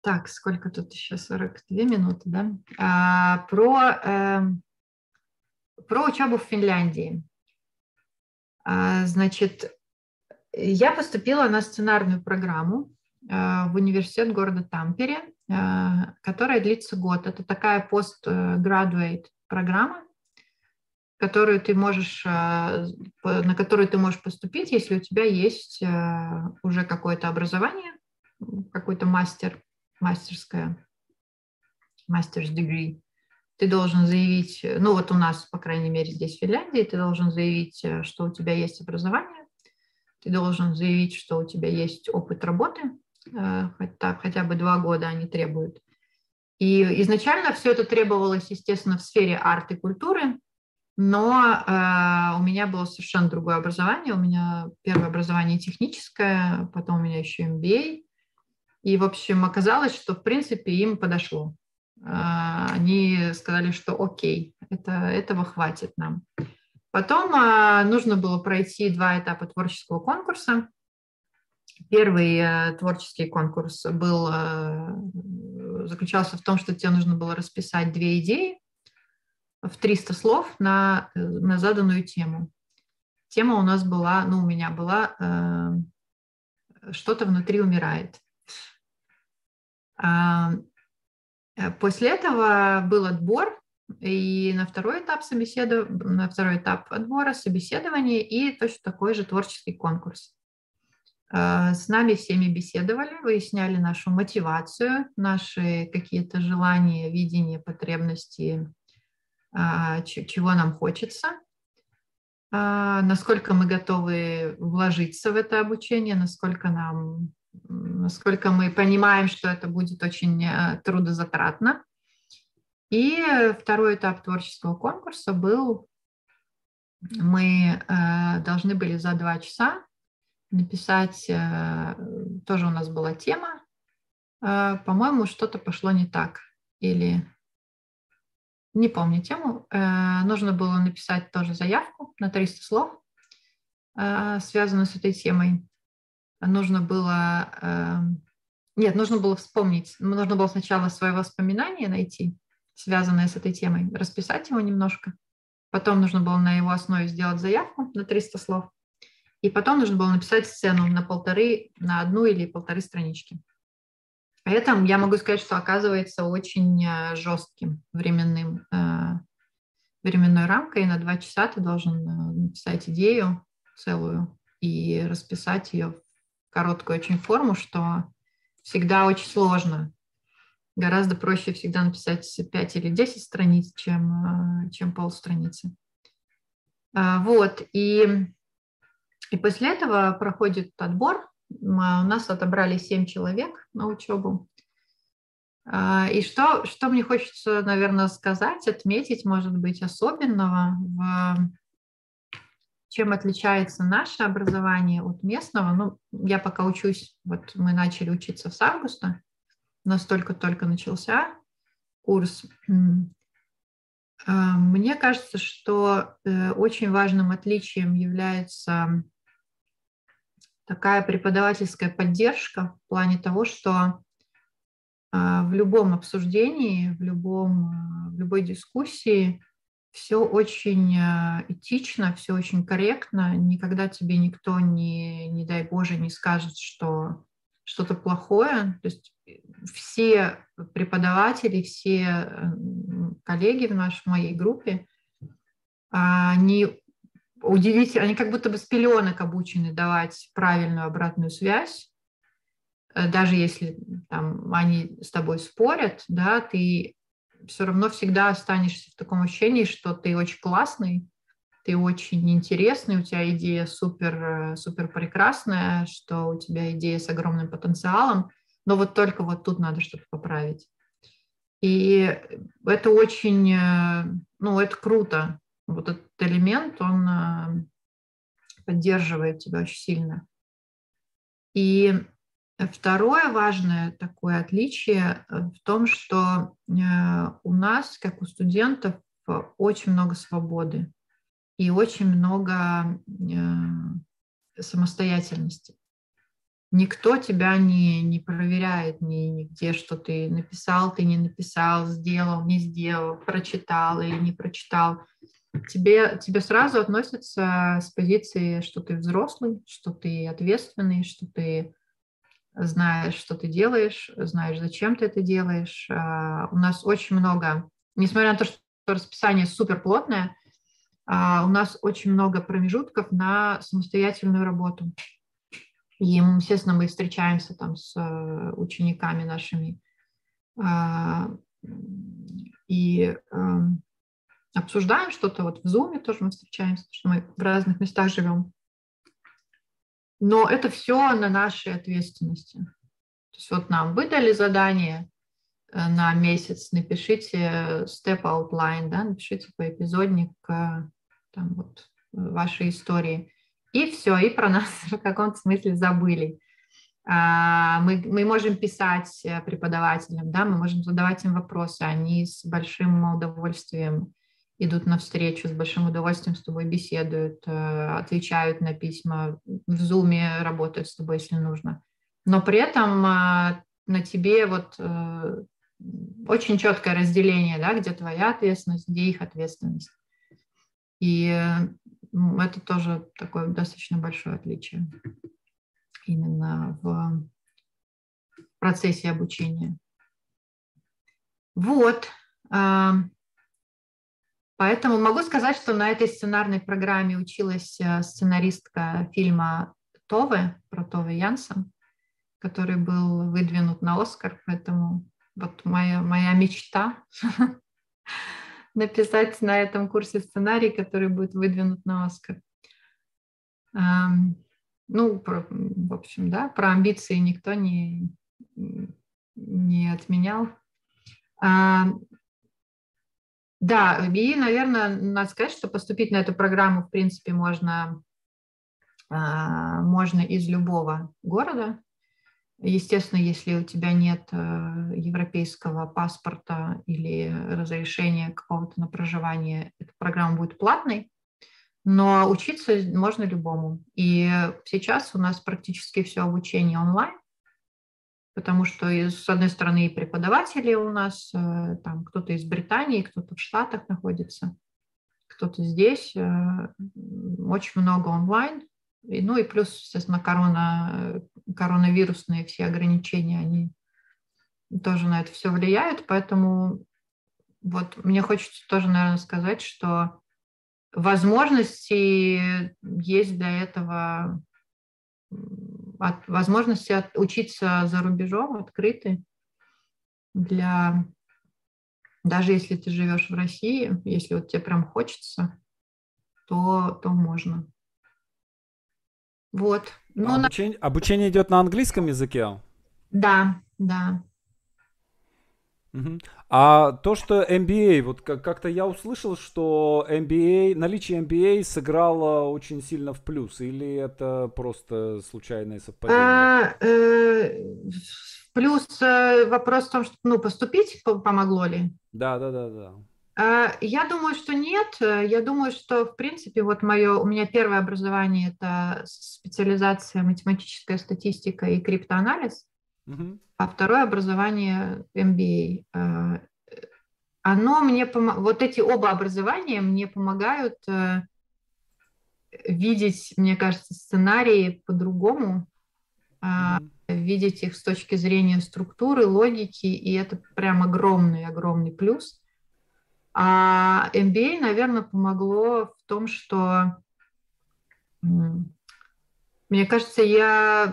Так, сколько тут еще? 42 минуты, да? А, про, э, про учебу в Финляндии. А, значит, я поступила на сценарную программу а, в университет города Тампере, а, которая длится год. Это такая постградуэйт программа, которую ты можешь, на которую ты можешь поступить, если у тебя есть уже какое-то образование, какой-то мастер, мастерская, мастер's degree, ты должен заявить, ну вот у нас, по крайней мере, здесь в Финляндии, ты должен заявить, э, что у тебя есть образование, ты должен заявить, что у тебя есть опыт работы, э, хотя, хотя бы два года они требуют. И изначально все это требовалось, естественно, в сфере арт и культуры, но э, у меня было совершенно другое образование. У меня первое образование техническое, потом у меня еще MBA, и, в общем, оказалось, что, в принципе, им подошло. А, они сказали, что окей, это, этого хватит нам. Потом а, нужно было пройти два этапа творческого конкурса. Первый э, творческий конкурс был, э, заключался в том, что тебе нужно было расписать две идеи в 300 слов на, э, на заданную тему. Тема у нас была, ну, у меня была «Что-то внутри умирает». А, э, после этого был отбор, и на второй этап собеседов... на второй этап отбора собеседование и точно такой же творческий конкурс. А, с нами всеми беседовали, выясняли нашу мотивацию, наши какие-то желания, видения, потребности, а, чего нам хочется, насколько мы готовы вложиться в это обучение, насколько нам насколько мы понимаем, что это будет очень э, трудозатратно. И второй этап творческого конкурса был, мы э, должны были за два часа написать, э, тоже у нас была тема, по-моему, что-то пошло не так, или не помню тему, нужно было написать тоже заявку на 300 слов, связанную с этой темой нужно было... Эм, нет, нужно было вспомнить, нужно было сначала свое воспоминание найти, связанное с этой темой, расписать его немножко. Потом нужно было на его основе сделать заявку на 300 слов. И потом нужно было написать сцену на полторы, на одну или полторы странички. Это, я могу сказать, что оказывается очень э, жестким временным, э, временной рамкой. На два часа ты должен э, написать идею целую и расписать ее короткую очень форму, что всегда очень сложно. Гораздо проще всегда написать 5 или 10 страниц, чем, э, чем полстраницы. А, вот, и, и после этого проходит отбор. У нас отобрали 7 человек на учебу. А, и что, что мне хочется, наверное, сказать, отметить, может быть, особенного, в чем отличается наше образование от местного. Ну, я пока учусь, вот мы начали учиться с августа, у нас только-только начался курс. А, мне кажется, что э, очень важным отличием является такая преподавательская поддержка в плане того, что а, в любом обсуждении, в, любом, а, в любой дискуссии все очень а, этично, все очень корректно. Никогда тебе никто не, не дай Боже, не скажет, что что-то плохое. То есть все преподаватели, все коллеги в нашей моей группе, они удивительно, они как будто бы с пеленок обучены давать правильную обратную связь, Э, даже если там, они с тобой спорят, да, ты все равно всегда останешься в таком ощущении, что ты очень классный, ты очень интересный, у тебя идея супер, э, супер прекрасная, что у тебя идея с огромным потенциалом, но вот только вот тут надо что-то поправить. И это очень, э, ну, это круто. Вот этот элемент, он поддерживает тебя очень сильно. И Второе важное такое отличие э, в том, что э, у нас, как у студентов, очень много свободы и очень много э, самостоятельности. Никто тебя не, не проверяет ни, нигде, что ты написал, ты не написал, сделал, не сделал, прочитал или не прочитал. Тебе, тебе сразу относятся с позиции, что ты взрослый, что ты ответственный, что ты знаешь, что ты делаешь, знаешь, зачем ты это делаешь. А, у нас очень много, несмотря на то, что расписание супер плотное, а, у нас очень много промежутков на самостоятельную работу. И, естественно, мы встречаемся там с э, учениками нашими а, и эм, обсуждаем что-то. Вот в Zoom тоже мы встречаемся, потому что мы в разных местах живем. Но это все на нашей ответственности. То есть вот нам выдали задание э, на месяц, напишите step outline, да, напишите по эпизодник э, там вот вашей истории. И все, и про нас <laughs> в каком-то смысле забыли. А, мы, мы можем писать э, преподавателям, да, мы можем задавать им вопросы, они с большим удовольствием идут навстречу, с большим удовольствием с тобой беседуют, э, отвечают на письма, в зуме работают с тобой, если нужно. Но при этом э, на тебе вот э, очень четкое разделение, да, где твоя ответственность, где их ответственность. И это тоже такое достаточно большое отличие именно в процессе обучения. Вот. Поэтому могу сказать, что на этой сценарной программе училась э, сценаристка фильма Тове про Тове Янсен, который был выдвинут на Оскар. Поэтому вот моя, моя мечта <laughs> написать на этом курсе сценарий, который будет выдвинут на Оскар. Ну, про, в общем, да, про амбиции никто не, не отменял. Да, и, наверное, надо сказать, что поступить на эту программу, в принципе, можно, а, можно из любого города. Естественно, если у тебя нет э, европейского паспорта или разрешения какого-то на проживание, эта программа будет платной, но учиться можно любому. И сейчас у нас практически все обучение онлайн потому что, с одной стороны, и преподаватели у нас, э, там кто-то из Британии, кто-то в Штатах находится, кто-то здесь, э, очень много онлайн, и, ну и плюс, естественно, корона, коронавирусные все ограничения, они тоже на это все влияют, поэтому вот мне хочется тоже, наверное, сказать, что возможности есть для этого от возможности от, учиться за рубежом открыты для даже если ты живешь в России, если вот тебе прям хочется, то, то можно. Вот. Ну, обучение, на... обучение идет на английском языке? Да, да. А то, что MBA, вот как-то я услышал, что MBA, наличие MBA сыграло очень сильно в плюс, или это просто случайное совпадение? А, э, плюс э, вопрос в том, что ну, поступить помогло ли? Да, да, да, да. А, я думаю, что нет. Я думаю, что, в принципе, вот мое, у меня первое образование – это специализация математическая статистика и криптоанализ. Угу. А второе образование MBA. А, оно мне пом... вот эти оба образования мне помогают э, видеть, мне кажется, сценарии по-другому, mm-hmm. видеть их с точки зрения структуры, логики, и это прям огромный, огромный плюс. А MBA, наверное, помогло в том, что мне кажется, я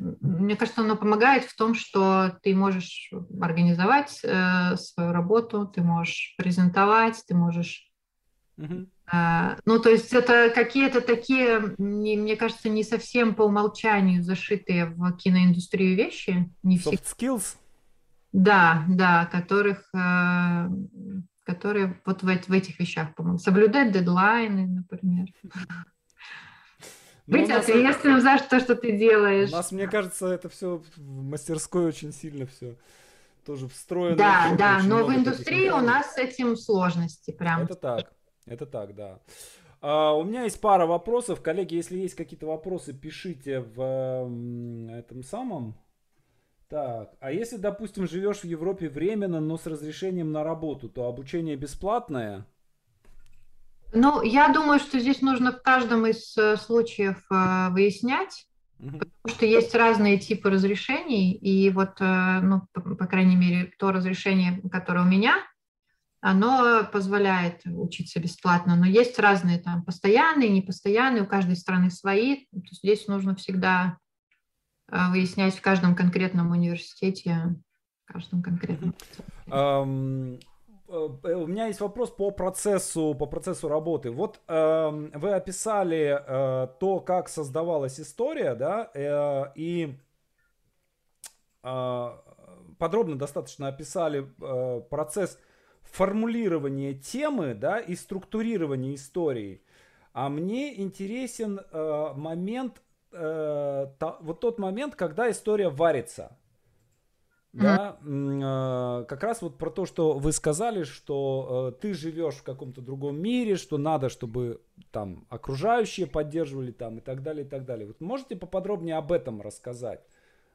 мне кажется, оно помогает в том, что ты можешь организовать э, свою работу, ты можешь презентовать, ты можешь... Э, ну, то есть это какие-то такие, не, мне кажется, не совсем по умолчанию зашитые в киноиндустрию вещи. Не Soft все... skills? Да, да, которых, э, которые вот в, в этих вещах помогут. Соблюдать дедлайны, например. <laughs> Быть ответственным за то, что ты делаешь. У нас, мне кажется, это все в мастерской очень сильно все тоже встроено. Да, да, но в индустрии у нас с этим сложности прям. Это так, это так, да. Uh, у меня есть пара вопросов. Коллеги, если есть какие-то вопросы, пишите в uh, этом самом. Так, а если, допустим, живешь в Европе временно, но с разрешением на работу, то обучение бесплатное? Ну, я думаю, что здесь нужно в каждом из э, случаев э, выяснять, потому что есть разные типы разрешений, и вот, э, ну, по, по крайней мере, то разрешение, которое у меня, оно позволяет учиться бесплатно, но есть разные там постоянные, непостоянные, у каждой страны свои. Здесь нужно всегда выяснять в каждом конкретном университете, в каждом конкретном. Э, у меня есть вопрос по процессу, по процессу работы. Вот э, вы описали э, то, как создавалась история, да, э, и э, подробно достаточно описали э, процесс формулирования темы, да, и структурирования истории. А мне интересен э, момент, э, та, вот тот момент, когда история варится. Да, э, как раз вот про то, что вы сказали, что э, ты живешь в каком-то другом мире, что надо, чтобы там окружающие поддерживали там и так далее, и так далее. Вот можете поподробнее об этом рассказать?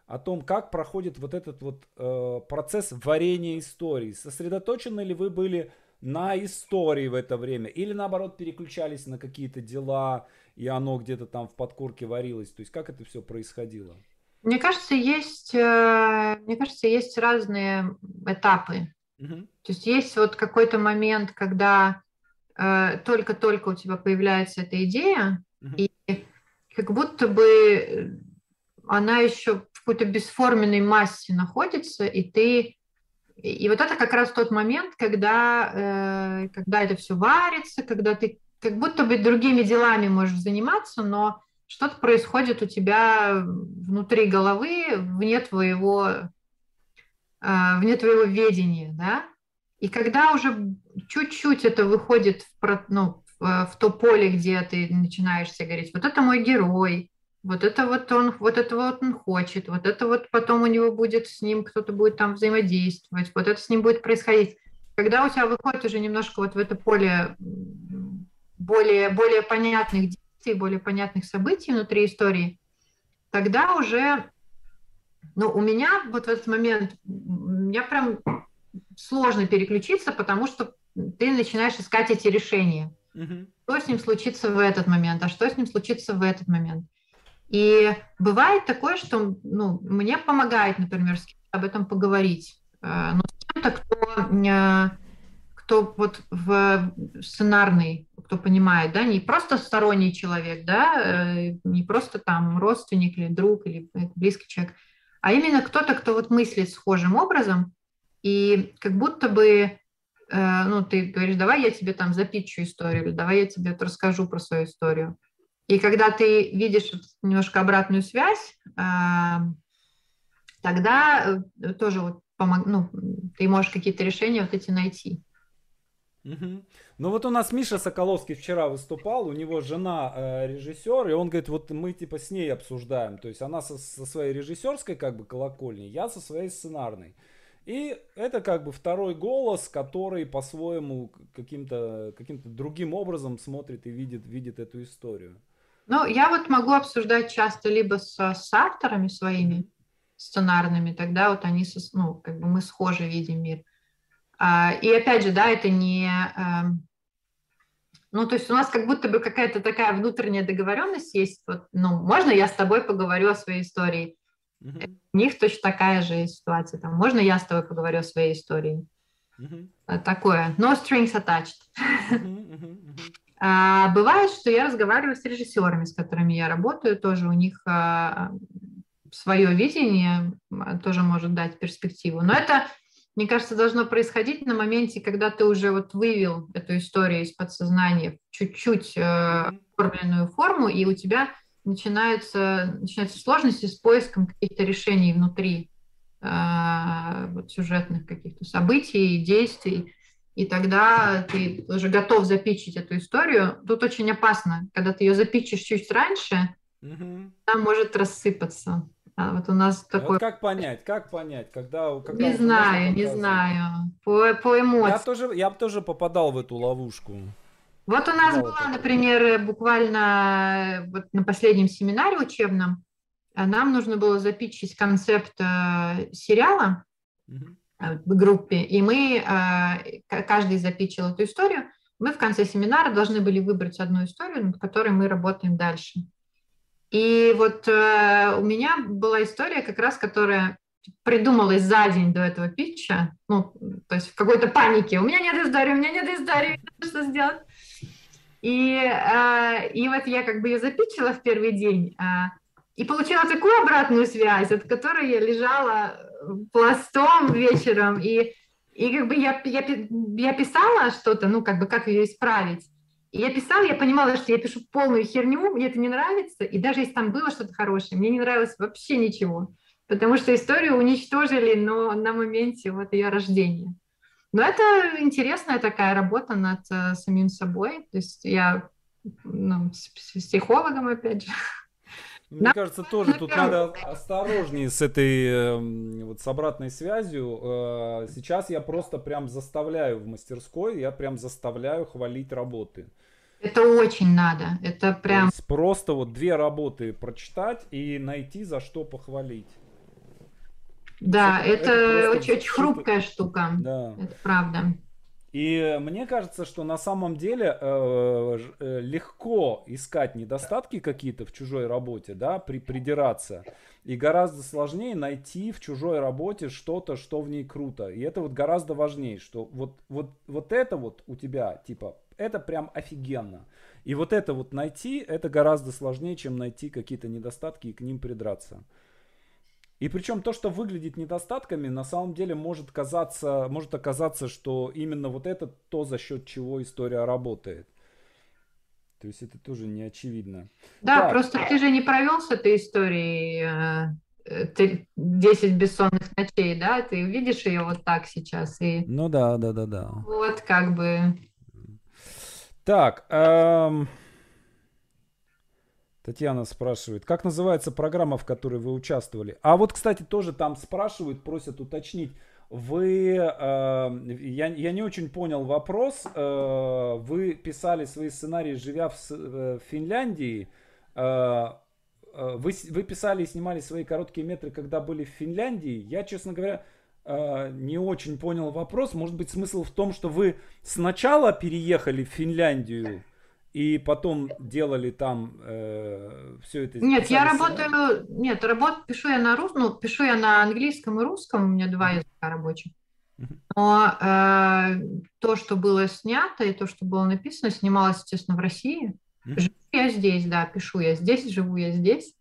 О том, как проходит вот этот вот э, процесс варения истории. Сосредоточены ли вы были на истории в это время? Или наоборот переключались на какие-то дела, и оно где-то там в подкорке варилось? То есть как это все происходило? Мне кажется, есть, э, мне кажется, есть разные этапы. Угу. То есть есть вот какой-то момент, когда э, только-только у тебя появляется эта идея, угу. и как будто бы она еще в какой-то бесформенной массе находится, и ты и вот это как раз тот момент, когда, э, когда это все варится, когда ты как будто бы другими делами можешь заниматься, но что-то происходит у тебя внутри головы, вне твоего, а, вне твоего ведения, да, и когда уже чуть-чуть это выходит в, ну, в, в то поле, где ты начинаешь себе говорить, вот это мой герой, вот это вот он, вот это вот он хочет, вот это вот потом у него будет с ним кто-то будет там взаимодействовать, вот это с ним будет происходить. Когда у тебя выходит уже немножко вот в это поле более, более понятных и более понятных событий внутри истории, тогда уже, ну, у меня вот в этот момент, мне прям сложно переключиться, потому что ты начинаешь искать эти решения. Mm-hmm. Что с ним случится в этот момент, а что с ним случится в этот момент. И бывает такое, что ну, мне помогает, например, с об этом поговорить. Э, но с кем-то, кто э, кто вот в сценарный, кто понимает, да, не просто сторонний человек, да, э, не просто там родственник или друг или близкий человек, а именно кто-то, кто вот мыслит схожим образом, и как будто бы, э, ну, ты говоришь, давай я тебе там запитчу историю, или давай я тебе расскажу про свою историю. И когда ты видишь немножко обратную связь, э, тогда тоже вот помог, ну, ты можешь какие-то решения вот эти найти. Угу. Ну вот у нас Миша Соколовский вчера выступал, у него жена э, режиссер, и он говорит, вот мы типа с ней обсуждаем, то есть она со, со своей режиссерской как бы колокольней, я со своей сценарной. И это как бы второй голос, который по-своему каким-то каким другим образом смотрит и видит, видит эту историю. Ну, я вот могу обсуждать часто либо с, с авторами своими сценарными, тогда вот они, ну, как бы мы схожи видим мир. А, и опять же, да, это не... Эм, ну, то есть у нас как будто бы какая-то такая внутренняя договоренность есть. Вот, ну, можно я с тобой поговорю о своей истории? Mm-hmm. У них точно такая же ситуация. Там, можно я с тобой поговорю о своей истории? Mm-hmm. Такое. No strings attached. Mm-hmm. <laughs> А, бывает, что я разговариваю с режиссерами, с которыми я работаю, тоже у них а, свое видение тоже может дать перспективу. Но это, мне кажется, должно происходить на моменте, когда ты уже вот вывел эту историю из подсознания в чуть-чуть э, оформленную форму, и у тебя начинаются, начинаются сложности с поиском каких-то решений внутри э, вот, сюжетных каких-то событий, действий. И тогда ты уже готов запичить эту историю. Тут очень опасно, когда ты ее запичишь чуть раньше, угу. она может рассыпаться. А вот у нас такой... Вот как понять, как понять, когда... когда не знаю, не знаю. По, по эмоциям. Я тоже, я тоже попадал в эту ловушку. Вот у нас была, такое. например, буквально вот на последнем семинаре учебном, а нам нужно было запичить концепт э, сериала угу. в группе, и мы, э, каждый запичил эту историю, мы в конце семинара должны были выбрать одну историю, над которой мы работаем дальше. И вот э, у меня была история как раз, которая придумалась за день до этого питча, ну, то есть в какой-то панике. У меня нет истории, у меня нет истории, что сделать? И, э, и вот я как бы ее запичила в первый день, э, и получила такую обратную связь, от которой я лежала пластом вечером, и, и как бы я, я, я писала что-то, ну, как бы как ее исправить, и я писала, я понимала, что я пишу полную херню, мне это не нравится, и даже если там было что-то хорошее, мне не нравилось вообще ничего, потому что историю уничтожили, но на моменте вот ее рождения. Но это интересная такая работа над uh, самим собой, то есть я ну, с психологом, опять же, мне кажется, тоже тут надо осторожнее с этой э, вот с обратной связью. Э, сейчас я просто прям заставляю в мастерской, я прям заставляю хвалить работы. Это очень надо. Это прям... просто вот две работы прочитать и найти за что похвалить. Да, это, это очень, очень хрупкая штука. Да. Это правда. И мне кажется, что на самом деле э, э, легко искать недостатки какие-то в чужой работе, да, при, придираться. И гораздо сложнее найти в чужой работе что-то, что в ней круто. И это вот гораздо важнее, что вот, вот, вот это вот у тебя, типа, это прям офигенно. И вот это вот найти, это гораздо сложнее, чем найти какие-то недостатки и к ним придраться. И причем то, что выглядит недостатками, на самом деле может казаться, может оказаться, что именно вот это то, за счет чего история работает. То есть это тоже не очевидно. Да, так. просто ты же не провел с этой историей 10 э, бессонных ночей, да? Ты видишь ее вот так сейчас. И... Ну да, да, да, да. Вот как бы так, эм... Татьяна спрашивает, как называется программа, в которой вы участвовали? А вот, кстати, тоже там спрашивают, просят уточнить. Вы, э, я, я не очень понял вопрос. Э, вы писали свои сценарии, живя в, э, в Финляндии. Э, э, вы, вы писали и снимали свои короткие метры, когда были в Финляндии. Я, честно говоря, э, не очень понял вопрос. Может быть, смысл в том, что вы сначала переехали в Финляндию и потом делали там э, все это. Нет, я работаю, нет, работу пишу я на русском, ну, пишу я на английском и русском, у меня два языка рабочих. Но э, то, что было снято и то, что было написано, снималось, естественно, в России. Живу я здесь, да, пишу я здесь, живу я здесь.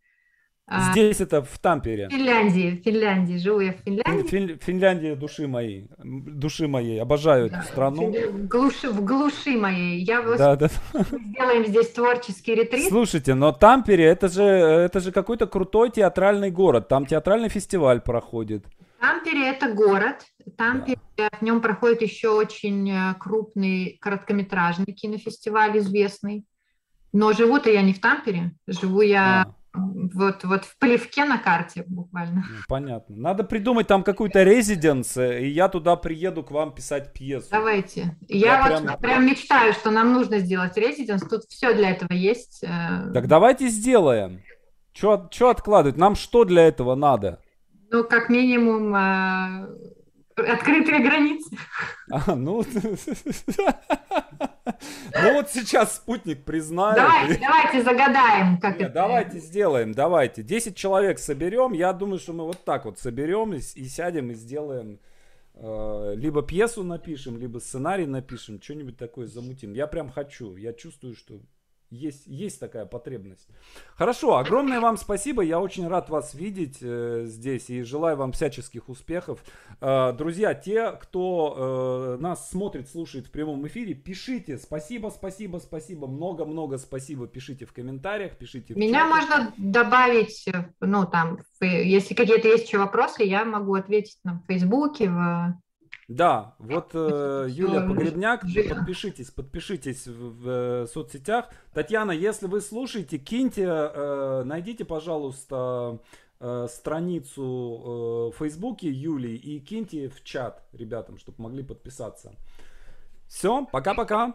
А, Здесь это в Тампере. В Финляндии, в Финляндии, живу я в Финляндии. Фин, Финляндия души моей, души моей, обожаю да. эту страну. В глуши, в глуши моей. Я да, да. сделаем здесь творческий ретрит. Слушайте, но Тампере это же, это же какой-то крутой театральный город, там театральный фестиваль проходит. Тампере это город. Тампере да. в нем проходит еще очень э, крупный короткометражный кинофестиваль известный. Но живу-то я не в Тампере, живу я а. Вот, вот в Плевке на карте буквально. Ну, понятно. Надо придумать там какую-то резиденс, и я туда приеду к вам писать пьесу. Давайте. Я, я вот прям... прям мечтаю, что нам нужно сделать резиденс. Тут все для этого есть. Э. Так давайте сделаем. Что откладывать? Нам что для этого надо? Ну, как минимум, э, открытые границы. А, ну, <laughs> ну вот сейчас спутник признает. Давайте, давайте загадаем, как Нет, это. Давайте сделаем, давайте. 10 человек соберем. Я думаю, что мы вот так вот соберем и, и сядем и сделаем. Э, либо пьесу напишем, либо сценарий напишем, что-нибудь такое замутим. Я прям хочу. Я чувствую, что есть, есть такая потребность. Хорошо, огромное вам спасибо. Я очень рад вас видеть э, здесь и желаю вам всяческих успехов. Э, друзья, те, кто э, нас смотрит, слушает в прямом эфире, пишите. Спасибо, спасибо, спасибо. Много-много спасибо. Пишите в комментариях, пишите в Меня чате. можно добавить, ну там, если какие-то есть еще вопросы, я могу ответить на Фейсбуке, в да, вот э, Юлия Погребняк, подпишитесь, подпишитесь в, в э, соцсетях. Татьяна, если вы слушаете, киньте, э, найдите, пожалуйста, э, страницу э, в Фейсбуке Юлии и киньте в чат ребятам, чтобы могли подписаться. Все, пока-пока.